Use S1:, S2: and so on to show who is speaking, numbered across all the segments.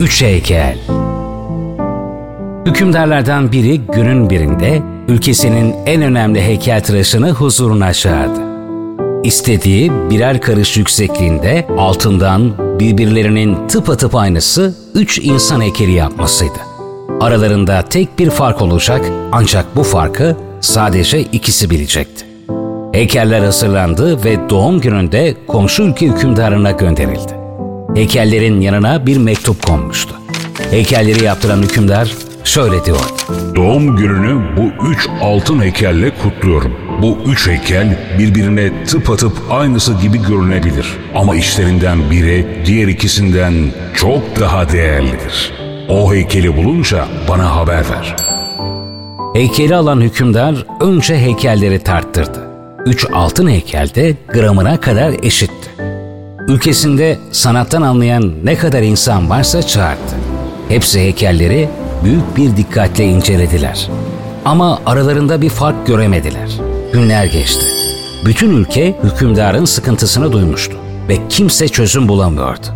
S1: Üç heykel. Hükümdarlardan biri günün birinde ülkesinin en önemli heykeltıraşını huzuruna çağırdı. İstediği birer karış yüksekliğinde altından birbirlerinin tıpatıp aynısı üç insan heykeli yapmasıydı. Aralarında tek bir fark olacak ancak bu farkı sadece ikisi bilecekti. Heykeller hazırlandı ve doğum gününde komşu ülke hükümdarına gönderildi. Heykellerin yanına bir mektup konmuştu. Heykelleri yaptıran hükümdar şöyle diyor.
S2: Doğum gününü bu üç altın heykelle kutluyorum. Bu üç heykel birbirine tıpatıp aynısı gibi görünebilir. Ama işlerinden biri diğer ikisinden çok daha değerlidir. O heykeli bulunca bana haber ver.
S1: Heykeli alan hükümdar önce heykelleri tarttırdı. Üç altın heykel de gramına kadar eşitti. Ülkesinde sanattan anlayan ne kadar insan varsa çağırdı. Hepsi heykelleri büyük bir dikkatle incelediler. Ama aralarında bir fark göremediler. Günler geçti. Bütün ülke hükümdarın sıkıntısını duymuştu ve kimse çözüm bulamıyordu.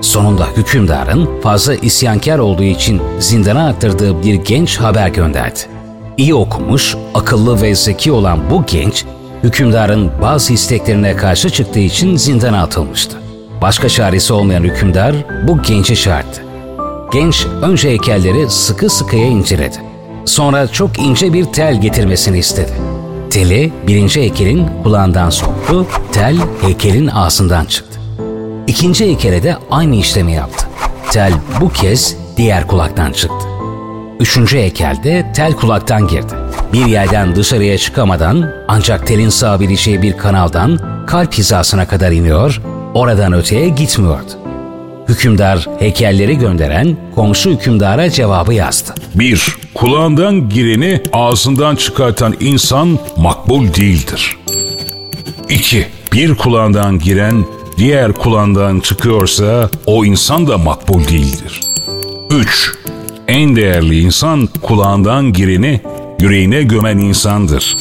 S1: Sonunda hükümdarın fazla isyankar olduğu için zindana attırdığı bir genç haber gönderdi. İyi okumuş, akıllı ve zeki olan bu genç, hükümdarın bazı isteklerine karşı çıktığı için zindana atılmıştı. Başka çaresi olmayan hükümdar bu genci çağırdı. Genç önce heykelleri sıkı sıkıya inceledi. Sonra çok ince bir tel getirmesini istedi. Teli birinci heykelin kulağından soktu, tel heykelin ağzından çıktı. İkinci heykele de aynı işlemi yaptı. Tel bu kez diğer kulaktan çıktı. Üçüncü heykelde tel kulaktan girdi. Bir yerden dışarıya çıkamadan ancak telin sığabileceği bir kanaldan kalp hizasına kadar iniyor, oradan öteye gitmiyordu. Hükümdar heykelleri gönderen komşu hükümdara cevabı yazdı.
S2: 1. Kulağından gireni ağzından çıkartan insan makbul değildir. 2. Bir kulağından giren diğer kulağından çıkıyorsa o insan da makbul değildir. 3. En değerli insan kulağından gireni yüreğine gömen insandır.